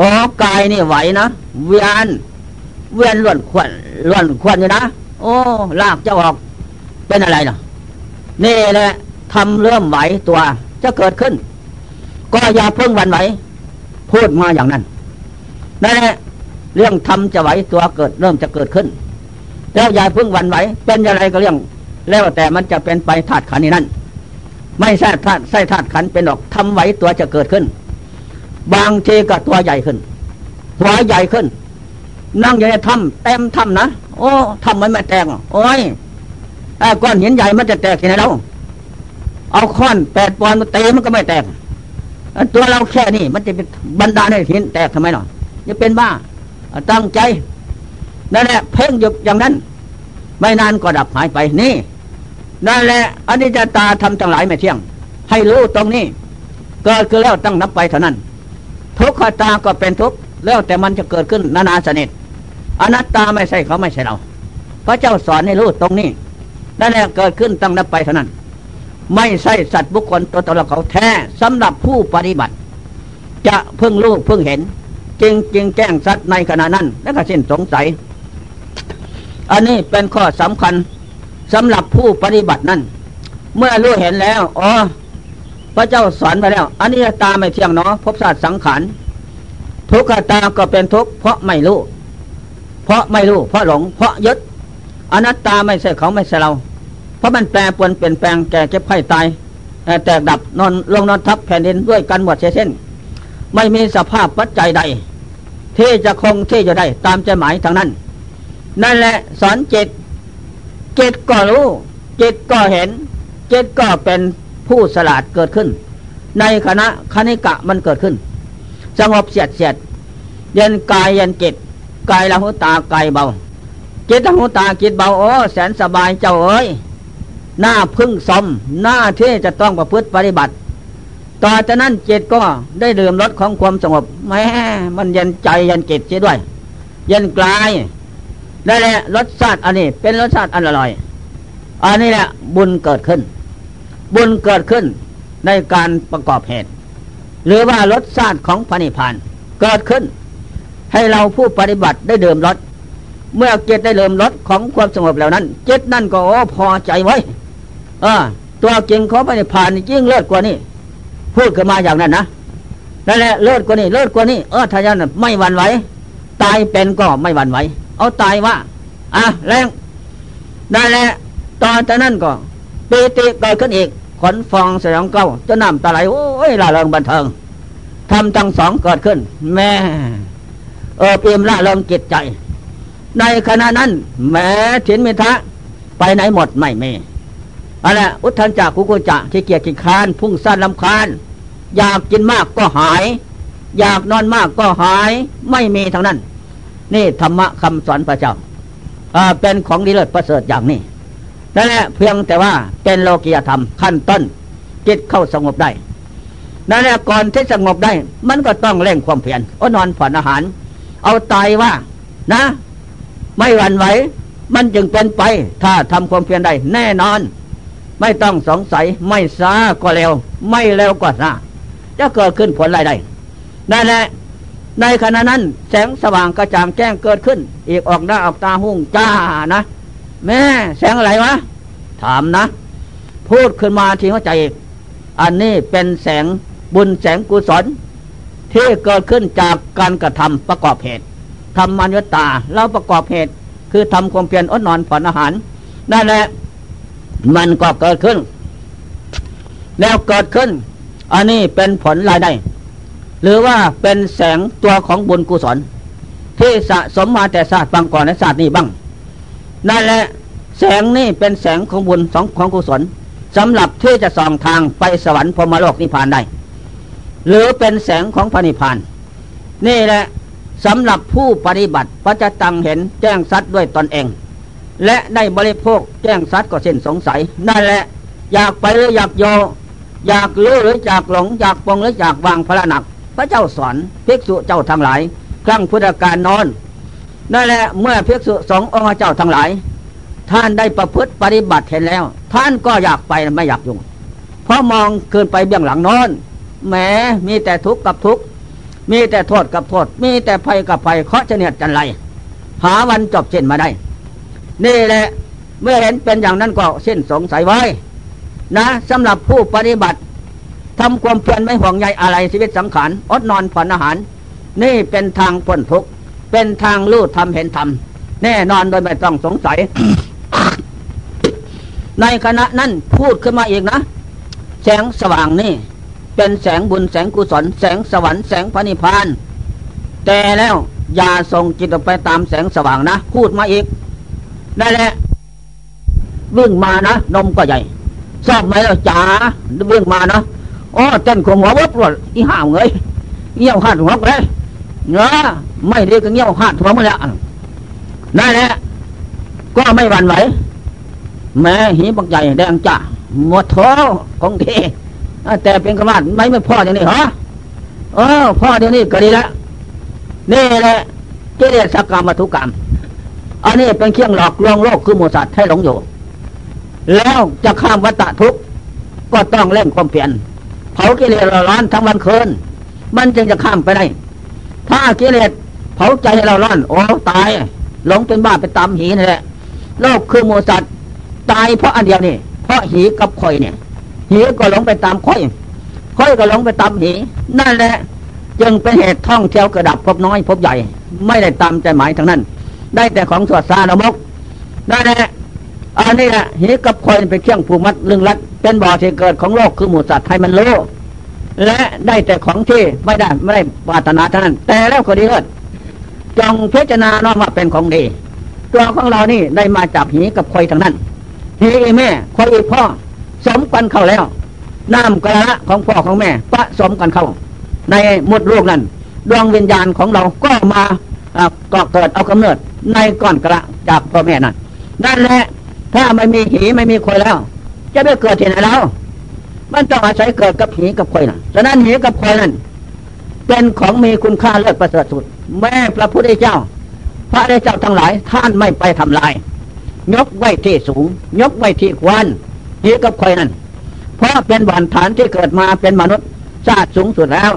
อ๋อกายนี่ไหวนะเวียนเวียนล้วนควันล้วนควันอยู่นะ โอ้ลากจะออกเป็นอะไรเนาะนี่แหละทำเริ่มไหวตัว จะเกิดขึ้น ก็อย่าเพิ่งวันไหวพูดมาอย่างนั้นนั่นแหละเรื่องทำจะไหวตัวเกิดเริ่มจะเกิดขึ้น แล้วอย่าเพิ่งวันไหวเป็นอะไรก็เรื่อง แล้วแต่มันจะเป็นไปธาตุขันนี้นั่นไม่ใช่ธาตุใช่ธาตุขันเป็นดอกทำไหวตัวจะเกิดขึ้น บางทีก็ตัวใหญ่ขึ้นหัวใหญ่ขึ้น นั่งอยู่ในถ้ำเต็มถ้ำนะโอ้ถ้ำมันไม่แตกโอ้ยก้อนหินใหญ่มันจะแตกที่ไหนเราเอาค้อนแปดปอนด์มาเตะมันก็ไม่แตกตัวเราแค่นี้มันจะเป็นบรรดาในหินแตกทำไมหนอจะเป็นบ้าตั้งใจนั่นแหละเพ่งหยุดอย่างนั้น ไม่นานก็ดับหายไปนี่นั่นแหละอนิจจตาทำทั้งหลายไม่เที่ยง ให้รู้ตรงนี้เกิดขึ้นแล้วตั้งนับไปเท่านั้น ทุกขตาก็เป็นทุกข์แล้วแต่มันจะเกิดขึ้นนานาสนิท อนัตตาไม่ใช่เขาไม่ใช่เรา พระเจ้าสอนให้รู้ตรงนี้นั่นแหละเกิดขึ้นตั้งนับไปเท่านั้น ไม่ใช่สัตว์บุคคลตัวตนเขาแท้สำหรับผู้ปฏิบัติ จะเพิ่งรู้เพิ่งเห็นจริงจริงแจ้งสัตว์ในขณะนั้น แล้วก็สิ้นสงสัย อันนี้เป็นข้อสำคัญสำหรับผู้ปฏิบัตินั้น เมื่อรู้เห็นแล้วอ๋อพระเจ้าสอนไปแล้วอันนี้ตาไม่เที่ยงเนาะพบศาสตร์สังขารทุกขตาก็เป็นทุกข์เพราะไม่รู้ เพราะไม่รู้ เพราะหลง เพราะยึดอนัตตาไม่ใช่เขาไม่ใช่เรา เพราะมันแปรปวนเปลี่ยนแปลงแก่เจ็บไข้ตายแตกดับนอนลงนอนทับแผ่นดินด้วยกันหมดเส้นไม่มีสภาพปัจจัยใด ที่จะคงที่จะได้ ตามใจหมายทางนั้น นั่นแหละสอนจิตจิตก็รู้จิตก็เห็นจิตก็เป็นผู้สลาดเกิดขึ้น ในคณะคณิกะมันเกิดขึ้น สงบเสียดเสียด เย็นกายเย็นจิต กายละหุตากายเบาจิตละหุตาจิตเบาโอ้แสนสบายเจ้าเอ้ยหน้าพึ่งสมหน้าที่จะต้องประพฤติปฏิบัติ ต่อจากนั้นจิตก็ได้ดื่มรสของความสงบแม้มันเย็นใจเย็นจิตเสียด้วย เย็นกลายได้แหละรสชาติอันนี้ เป็นรสชาติอันอร่อย อันนี้แหละบุญเกิดขึ้น บุญเกิดขึ้นในการประกอบเหตุ หรือว่ารสชาติของพระนิพพานเกิดขึ้น ให้เราผู้ปฏิบัติได้เดิมรสเมื่อเจตได้เดิมรสของความสงบแล้วนั้น เจตนั่นก็อพอใจไว้เออตัวจริงของพระนิพพานยิ่งเลิศกว่านี้พูดขึ้นมาอย่างนั้นนะนั่นแหละเลิศกว่านี้เลิศกว่านี้เออทายานไม่หวั่นไหวตายเป็นก็ไม่หวั่นไหวเอาตายว่าอะแรงได้แล้วตอนนั้นก็ปีติเกิดขึ้นอีกขนฟองสยองเก้าจะน้ำตาไหลโอ้ยละเริงบันเทิงทำทั้งสองเกิดขึ้น แม่ เออเปี่ยมละเริงจิตใจ ในขณะนั้น แม้ถินมิทะไปไหนหมดไม่เมอะไรอุทันจากกุกุจะที่เกียจกิคาน พุ่งสั้นลำคาญ อยากกินมากก็หาย อยากนอนมากก็หาย ไม่มีทั้งนั้น นี่ธรรมะคำสอนพระเจ้าเป็นของดีเลิศประเสริฐอย่างนี้นั่นแหละเพียงแต่ว่าเป็นโลกียธรรมขั้นต้นจิตเข้าสงบได้นั่นแหละก่อนที่สงบได้ มันก็ต้องเร่งความเพียรอนอนผ่อนอาหาร เอาตายว่า นะ ไม่หวั่นไหว มันจึงเป็นไป ถ้าทำความเพียรได้แน่นอน ไม่ต้องสงสัยไม่ซาก็เร็ว ไม่เร็วก็ซาจะเกิดขึ้นผลอะไรได้นั่นแหละในขณะนั้น แสงสว่างกระจ่างแจ้งเกิดขึ้น อีกออกหน้าออกตาหุ่งจ้านะ แม่แสงอะไรวะ ถามนะ พูดขึ้นมาทีหัวใจอีกอันนี้เป็นแสงบุญแสงกุศล ที่เกิดขึ้นจากการกระทำประกอบเหตุทำมัญญตาแล้วประกอบเหตุ คือทำความเพียรอดนอนผ่อนอาหารนั่นแหละมันก็เกิดขึ้น แล้วเกิดขึ้น อันนี้เป็นผลรายได้ หรือว่าเป็นแสงตัวของบุญกุศล ที่สะสมมาแต่ศาสตร์บางก่อนในศาสตร์นี้บ้างนั่นแหละแสงนี่เป็นแสงของบุญสองของกุศลสำหรับที่จะส่องทางไปสวรรค์พรมโลกนิพพานได้ หรือเป็นแสงของพระนิพพานนี่แหละสำหรับผู้ปฏิบัติพระจะตังเห็นแจ้งสัตว์ด้วยตนเอง และได้บริโภคแจ้งสัตว์ก็เส้นสงสัยนั่นแหละ อยากไปหรืออยากโย อยากลื้อหรืออยากหลงอยากปองหรืออยากวางพระหนัก พระเจ้าสอนภิกษุเจ้าทั้งหลาย ครั้งพุทธกาลนอนนั่นแหละเมื่อภิกษุสององค์เจ้าทั้งหลาย ท่านได้ประพฤติปฏิบัติเห็นแล้ว ท่านก็อยากไปไม่อยากยุ่งเพราะมองเกินไปเบื้องหลังนอน แหมมีแต่ทุกข์กับทุกข์มีแต่โทษกับโทษ มีแต่ภัยกับภัยเคาะเฉนียดจันไรหาวันจบเช่นมาได้ นี่แหละ เมื่อเห็นเป็นอย่างนั้นก็เส้นสงสัยไว้ นะสำหรับผู้ปฏิบัติทำความเพียรไม่ห่วงใยอะไรชีวิตสังขารอดนอนผ่อนอาหาร นี่เป็นทางพ้นทุกข์เป็นทางรู้ทำเห็นทำแน่นอนโดยไม่ต้องสงสัย ในขณะนั้นพูดขึ้นมาอีกนะ แสงสว่างนี่ เป็นแสงบุญแสงกุศลแสงสวรรค์แสงพระนิพพาน แต่แล้วอย่าส่งจิตออกไปตามแสงสว่างนะ พูดมาอีก ได้แหละวิ่งมานะนมก็ใหญ่ชอบไหมเราจ๋าวิ่งมานะอ๋อเต้นขมหัววับรวดอีห่าเงยเงี้ยวหัดหัวเลยเนาะไม่ดีก็เงี้ยวหัดหัวมาแล้วนั่นแหละก็ไม่หวั่นไหวแม่หีบักใหญ่แดงจ่าหมดท้อของดี แต่เป็นกระมไม่ไม่พ่ออย่างนี้เหรอเออพ่อเดี๋ยวนี้ก็ดีแล้วนี่แหละกิเลสกรรมวัตถุกรรม อันนี้เป็นเครื่องหลอกลวงโลกคือมูสัตว์ให้หลงอยู่ แล้วจะข้ามวัฏทุกข์ก็ต้องเล่นความเปลี่ยนเผากิเลสเราร้อนทั้งวันคืนมันจึงจะข้ามไปได้ ถ้ากิเลสเผาใจให้เราร้อน โอ้ตาย หลงเป็นบ้าไปตามหีนี่แหละโลกคือมูสัตว์ตายเพราะอันเดียวนี่เพราะหีกับข่อยเนี่ย หีก็หลงไปตามข่อยข่อยก็หลงไปตามหี นั่นแหละ จึงเป็นเหตุท่องเที่ยวกระดับพบน้อยพบใหญ่ ไม่ได้ตามใจหมายทั้งนั้น ได้แต่ของสวดซาละมกนั่นแหละอันนี้แหละหีกับข่อยเป็นเครื่องผูกมัดลึงรัดเป็นบ่อที่เกิดของโลกคือหมูสัตว์ไทยมันโลและได้แต่ของที่ไม่ได้ไม่ได้ปรารถนาเท่านั้น แต่แล้วก็ดีเลิศจงพิจารณาน้อมว่าเป็นของดีตัวของเรานี่ได้มาจากหีกับข่อยทั้งนั้นหีแม่ข่อยพ่อ สมกันเข้าแล้ว น้ำกระละของพ่อของแม่ปะสมกันเข้า ในมดลูกนั้น ดวงวิญญาณของเราก็มาก็เกิดเอากำเนิดในก้อนกระจากพ่อแม่นั้นนั่นแหละถ้าไม่มีหีไม่มีคอยแล้ว จะไม่เกิดที่ไหนแล้วมันต้องอาศัยเกิดกับหีกับคอยนะฉะนั้นหีกับคอยนั้นเป็นของมีคุณค่าเลิศประเสริฐสุด แม่พระพุทธเจ้า พระเจ้าทั้งหลาย ท่านไม่ไปทำลาย ยกไว้ที่สูง ยกไว้ที่ควา นหีกับคอยนั้นเพราะเป็นบันฐานที่เกิดมาเป็นมนุษย์ชาติสูงสุดแล้ว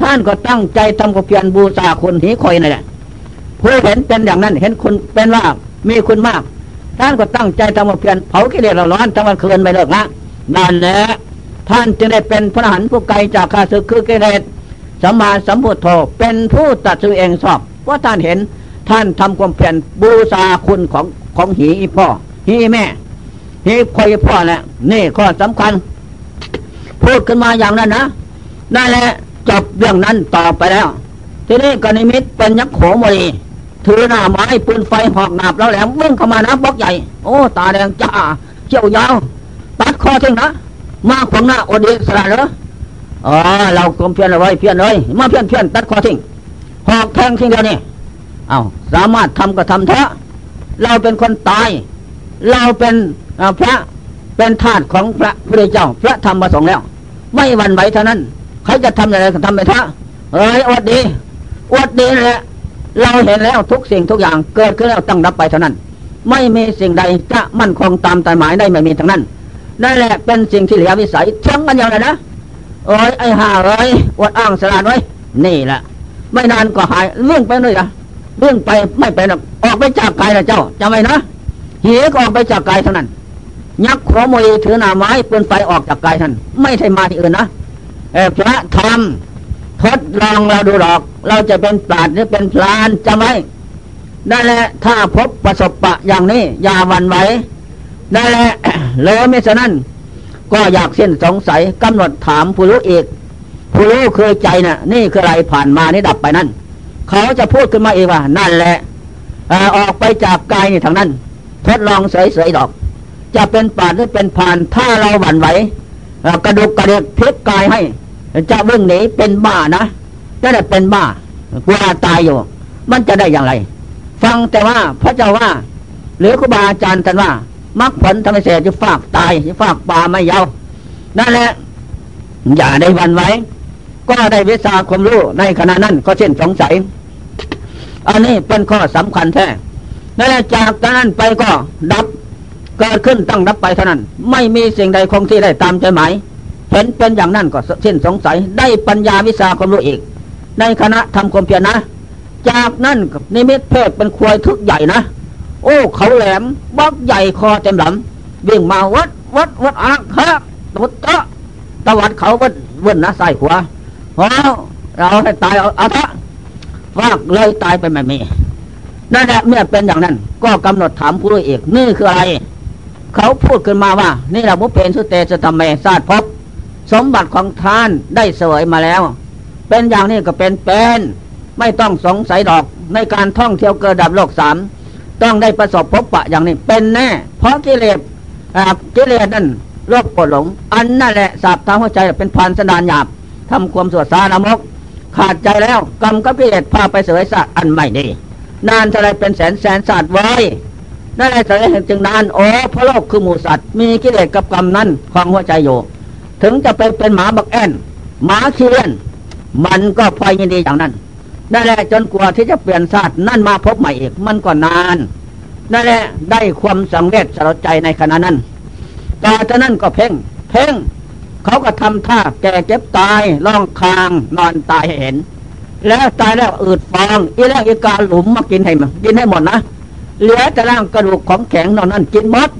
ท่านก็ตั้งใจทำกุเพียรบูชาคนหีคอยนั่นแหละผู้เห็นเป็นอย่างนั้นเห็นคุณเป็นว่ามีคุณมาก ท่านก็ตั้งใจทำความเพียรเผากิเลสเราร้อนทั้งวันคืนไม่เลิกละนั่นแหละท่านจึงได้เป็นพระหันผู้ไกลจากข้าศึกคือกิเลสสัมมาสัมพุทโธเป็นผู้ตัดสินเองสอบเพราะท่านเห็นท่านทำความเพียรบูชาคุณของของหีพ่อหีแม่ หีคอยพ่อแหละนี่ข้อสำคัญ พูดขึ้นมาอย่างนั้นนะนั่นแหละจบเรื่องนั้นต่อไปแล้ว ทีนี้กนิมิตเป็นยักษ์โขมรีถือหน้าไม้ปืนไฟหอกหนาบแล้วแหลมวิ่งเข้ามานะบล็อกใหญ่ โอ้ ตาแดงจ้าเจียวยาวตัดคอทิ้งนะมาขวางหน้าอดีสระเหรออ๋อเรากลมเพียนเอาไว้เพียนเลยมาเพียนเพียนตัดคอทิ้งหอกแทงทิ้งเดียวนี่เอาสามารถทำก็ทำเถอะเราเป็นคนตาย เราเป็น พระเป็นทาสของพระพุทธเจ้า พระธรรมประสงค์แล้ว ไม่หวั่นไหวเท่านั้นใครจะทำอะไรก็ทำไปเถอะเอ้ยอดดีอดดีแหละเราเห็นแล้วทุกสิ่งทุกอย่างเกิดขึ้นแล้วตั้งรับไปเท่านั้น ไม่มีสิ่งใดจะมั่นคงตามตายหมายได้ไม่มีทั้งนั้นนั่นแหละเป็นสิ่งที่เหลือวิสัยเชื่องกันอย่างไรนะโอ้ยไอ้ห่าเอ้ยอดอ้างสลาดไว้นี่แหละไม่นานก็หายเรื่องไปเลยอะเรื่องไปไม่ไปหรอกออกไปจากกายละเจ้าจำไว้นะเหียก็ออกไปจากกายเท่านั้น ยักษ์ขอมวยถือหนาไม้ปืนไฟออกจากกายท่านไม่ใช่มาที่อื่นนะเอพระธรรมทดลองเราดูหรอก เราจะเป็นปราดหรือเป็นพลานจะไหมนั่นแหละถ้าพบประสบปะอย่างนี้ อย่าหวั่นไหวนั่นแหละเลยไม่ฉะนั้น ก็อยากเส้นสงสัยกำหนดถามผู้รู้อีกผู้รู้เคยใจนะ่ะ นี่คืออะไรผ่านมานี่ดับไปนั่น เขาจะพูดขึ้นมาเองว่า นั่นแหละออกไปจากกายนี่ทางนั้น ทดลองเสยๆดอก จะเป็นป่าหรือเป็นผ่าน ถ้าเราหวั่นไหวกระดุกกระเดกพลิกกายให้ จะวิ่งหนีเป็นบ้านะจะได้เป็นบ้ากลัวตายอยู่ มันจะได้อย่างไร ฟังแต่ว่าพระเจ้าว่า หรือครูบาอาจารย์ท่านว่ามรรคผลธรรมเสดจะฝากตายจะฝากป่าไม่ยาวนั่นแหละอย่าได้วันไว้ ก็ได้วิชาความรู้ในขณะนั้นก็เช่นสงสัย อันนี้เป็นข้อสำคัญแท้นั่นแหละจากนั้นไปก็ดับ เกิดขึ้นตั้งดับไปเท่านั้น ไม่มีสิ่งใดคงที่ได้ตามใจหมายเห็นเป็นอย่างนั้นก็สิ้นสงสัยได้ปัญญาวิชาความรู้อีก ในคณะทำความเพียรนะ จากนั้นนิมิตเพศเป็นควายทึกใหญ่นะ โอ้ เขาแหลมบักใหญ่คอเต็มหลำวิ่งมาวัดวัดวัดอักครับตุดเตะตวัดเขาวัดวนนะใส่หัวพอเราให้ตายเอาเอาทะฟาเลยตายไปไม่มีนั่นแหละเมื่อเป็นอย่างนั้น ก็กำหนดถามผู้รู้อีกนี่คืออะไร เขาพูดขึ้นมาว่า นี่เราบุเพนสุเตจะทำไมศาสพบสมบัติของท่านได้เสวยมาแล้ว เป็นอย่างนี้ก็เป็นเป็นไม่ต้องสงสัยดอกในการท่องเที่ยวเกิดดับโลกสามต้องได้ประสบพบปะอย่างนี้เป็นแน่ เพราะกิเลสกิเลสนั่นโลกปวดหลง อันนั่นแหละสาบทางหัวใจเป็นพันสดานหยาบทำความสวดสารมก ขาดใจแล้วกรรมกับกิเลสพาไปเสวยสัตว์อันไม่ดีนานเท่าไรเป็นแสนแสนศาสตร์ไว้ นั่นแหละสาเหตุจึงนานโอ้พระโลกคือหมูสัตว์ มีกิเลสกับกรรมนั้นของหัวใจอยู่ ถึงจะไปเป็นหมาบักแอนหมาเคียนมันก็พอยินดีอย่างนั้นนั่นแหละจนกว่าที่จะเปลี่ยนศาสตร์นั่นมาพบใหม่อีกมันก็นานนั่นแหละได้ความสังเวชสลดใจในขณะนั้นต่อจากนั้นก็เพ่ง เพ่ง เขาก็ทำท่าแก่เก็บตายล่องคาง นอนตายให้เห็น แล้วตายแล้วอืดฟองอีแรกอีกาหลุมมากินให้มันกินให้หมดนะ เหลือแต่ร่างกระดูกของแข็งนอนนั้นกินหมด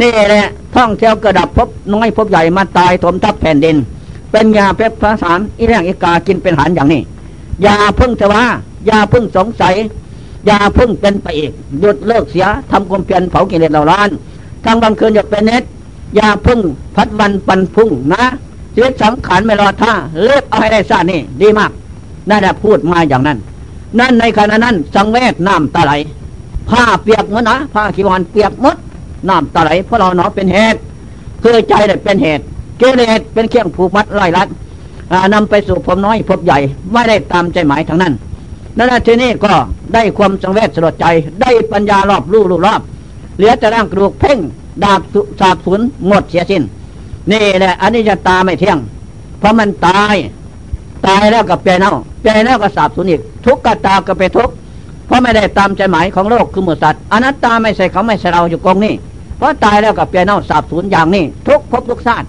นี่แหละท่องเที่ยวกระดับพบน้อยพบใหญ่มาตายถมทับแผ่นดิน เป็นยาเพชรพระสารอีแรกอีกากินเป็นอาหารอย่างนี้อย่าพึ่งเถว่ายาพึ่งสงสัยยาพึ่งเป็นไปอีกหยุดเลิกเสียทำความเพียรเผากิเลสเหล่าล้านทางบางคืนอย่าเป็นเน็ตยาพึ่งพัดวันปันพุ่งนะชีวิตสังขารไม่รอท่าเลิกเอาให้ได้ซานี่ดีมากนั่นแหละพูดมาอย่างนั้น นั่นในขณะนั้นสังเวชน้ำตาไหล ผ้าเปียกมดนะผ้าขีวรเปียกมดน้ำตาไหลเพราะเราเนาะเป็นเหตุคือใจเนี่ยเป็นเหตุเกเรเป็นเครื่องผูกมัดไล่ลัดนำไปสู่พมน้อยพบใหญ่ ไม่ได้ตามใจหมายทั้งนั้นนั่นทีนี้ก็ได้ความสังเวชสลดใจได้ปัญญารอบรู้รู้รอบ เหลือแต่ร่างกระดูกเพ่งดาบสาบสูญหมดเสียสิ้น นี่แหละอันนี้จะตาไม่เที่ยง เพราะมันตาย ตายแล้วก็เปลี่ยนเอาเปลี่ยนแล้วก็สาบสูญอีก ทุกข์ก็ตาก็ไปทุกข์ เพราะไม่ได้ตามใจหมายของโลกคือหมูสัตว์อนัตตาไม่ใช่เขาไม่ใช่เราอยู่กองนี้เพราะตายแล้วก็เปลี่ยนเอาสาบสูญอย่างนี้ทุกภพทุกชาติ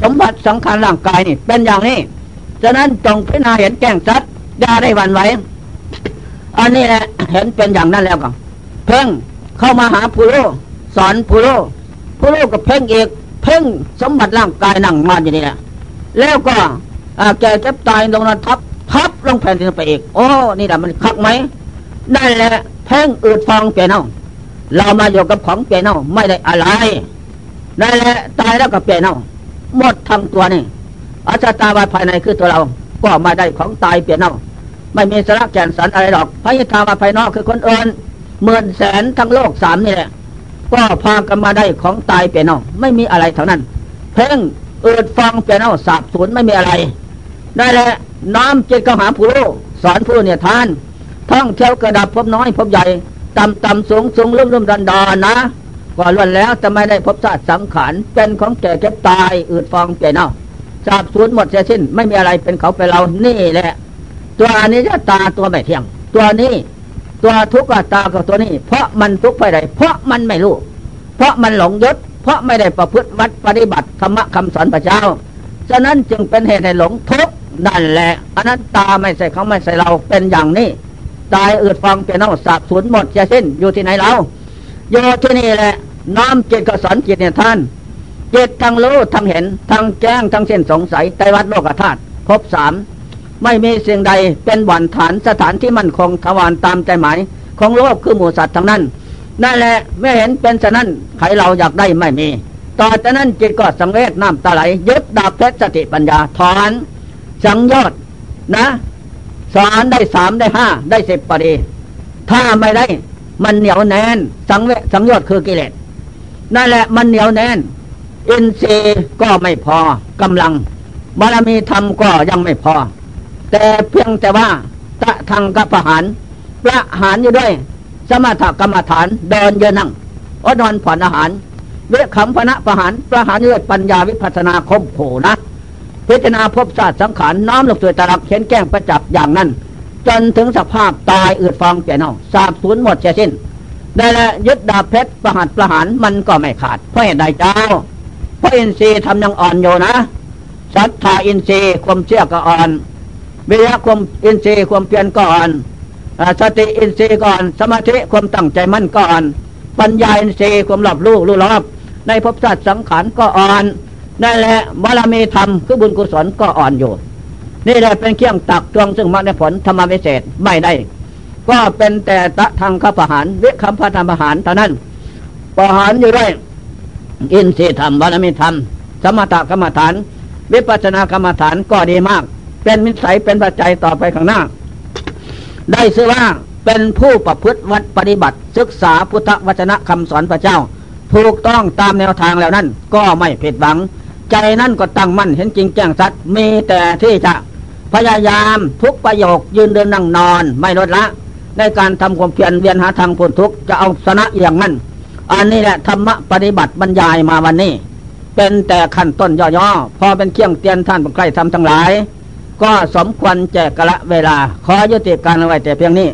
สมบัติสังขารร่างกายนี่เป็นอย่างนี้ฉะนั้นจงพิจารณาเห็นแจ้งชัดอย่าได้วันไหวอันนี้แหละเห็นเป็นอย่างนั้นแล้วก็เพ่งเข้ามาหาผู้รู้สอนผู้รู้ผู้รู้ก็เพ่งเอกเพ่งสมบัติร่างกายนั่งมาอย่างนี้แหละแล้วก็แก่เจ็บตายลงนั้นทับทับลงแผ่นดินไปอีกโอ้นี่แหละมันคักไหม ได้แหละเพ่งอืดฟองเปลี่ยนเอาเรามาอยู่กับของเปลี่ยนเอาไม่ได้อะไรได้แหละตายแล้วก็เปลี่ยนเอาหมดทั้งตัวนี่อาชตาวาภายในคือตัวเรา ก็มาได้ของตายเปลี่ยนเอาไม่มีสาระแก่นสารอะไรหรอกพระยธามาภายนอกคือคนอื่นหมื่นแสนทั้งโลกสามนี่แหละก็พากันมาได้ของตายเปลี่ยนเอาไม่มีอะไรเท่านั้น เพ่งเอิดฟังเปลี่ยนเอาสาบสูญไม่มีอะไร ได้แหละน้ำจิตกหาผู้รู้สอนผู้เนี่ยทาน ท่องเที่ยวกระดับพบน้อยพบใหญ่ต่ำต่ำสูงสูงลุ่มลุ่มดันดอนนะก่อนล้วนแล้วจะไม่ได้พบชาติสังขารเป็นของแก่เก็บตายอืดฟองเปลี่ยนเอาสาบสูญหมดเสียสิ้นไม่มีอะไรเป็นเขาเป็นเรานี่แหละ ตัวนี้จะตาตัวไม่เที่ยง ตัวนี้ตัวทุกข์ตากับตัวนี้ เพราะมันทุกข์ไปไหนเพราะมันไม่รู้ เพราะมันหลงยศ เพราะไม่ได้ประพฤติวัดปฏิบัติธรรมะคำสอนพระเจ้า ฉะนั้นจึงเป็นเหตุให้หลงทุกข์นั่นแหละอนัตตาไม่ใช่เขาไม่ใช่เราเป็นอย่างนี้ ตายอืดฟองเป็นเอาสาบสูญหมดจะสิ้นอยู่ที่ไหนเราอยู่ที่นี่แหละน้อมจิตก็สอนจิตเนี่ยท่านจิตทั้งรู้ทั้งเห็นทั้งแจ้งทั้งเส้นสงสัยไตรวัดโลกธาตุพบสามไม่มีสิ่งใดเป็นบ่อนฐานสถานที่มั่นคงทวารตามใจหมาย ของโลกคือหมูสัตว์ทั้งนั้น นั่นแหละไม่เห็นเป็นฉะนั้นใครเราอยากได้ไม่มีต่อจากนั้นจิตก็สังเวชน้ำตาไหลยึดดาบเพชรสติปัญญาถอนสังยอดนะ สอนได้สามได้ห้าได้สิบปดีถ้าไม่ได้ มันเหนียวแน่น สังเวสังยอดคือกิเลสนั่นแหละมันเหนียวแน่นอินทรีย์ก็ไม่พอกำลังบารมีธรรมก็ยังไม่พอ แต่เพียงแต่ว่าตะทางกับประหารประหารอยู่ด้วย สมถกรรมฐานเดินเยนั่งอดนอนผ่อนอาหารเวคขำพนะประหารประหารด้วยปัญญาวิพัฒนาคมโผนะ พิจารณาพบศาสตร์สังขารน้อมลงสู่ตรักเข็นแก้งประจับอย่างนั้น จนถึงสภาพตายอืดฟองเปลี่ยนเอาสาบสูญหมดเสียสิ้นได้ละยึดดาบเพชรประหัตประหารมันก็ไม่ขาดเพราะเหตุใดเจ้าเพราะอินทรีย์ทำยังอ่อนโยนะศรัทธาอินทรีย์ความเชื่อก็อ่อนวิริยะความอินทรีย์ความเพียรก่อนสติอินทรีย์ก่อน สมาธิความตั้งใจมั่นก่อน ปัญญาอินทรีย์ความหลับรู้รู้รอบในภพชาติสังขารก็อ่อน นั่นแหละบารมีธรรมคือบุญกุศลก็อ่อนอยู่ นี่แหละเป็นเครื่องตักตวงซึ่งมรรคผลธรรมวิเศษไม่ได้ ก็เป็นแต่ตะทางข้าปหารวิคัมพธรรมปหารเท่านั้นประหารอยู่ด้วยอินทรีย์ธรรมบารมีธรรม สมถกรรมฐาน วิปัสสนากรรมฐานก็ดีมาก เป็นมิสัยเป็นปัจจัยต่อไปข้างหน้า ได้ชื่อว่าเป็นผู้ประพฤติวัดปฏิบัติ ศึกษาพุทธวจนะคำสอนพระเจ้า ถูกต้องตามแนวทางแล้วนั้นก็ไม่ผิดหวัง ใจนั่นก็ตั้งมั่นเห็นจริงแจ้งสัตว์มีแต่ที่จะพยายามทุกประโยคยืนเดินนั่งนอนไม่ลดละ ในการทำความเพียรเวียนหาทางพ้นทุกข์จะเอาชนะอย่างนั้นอันนี้แหละธรรมะปฏิบัติบรรยายมาวันนี้ เป็นแต่ขั้นต้นย่อๆ พอเป็นเครื่องเตือนท่านผู้ใครทำทั้งหลาย ก็สมควรแจกกะละเวลา ขอยุติการเอาไว้แต่เพียงนี้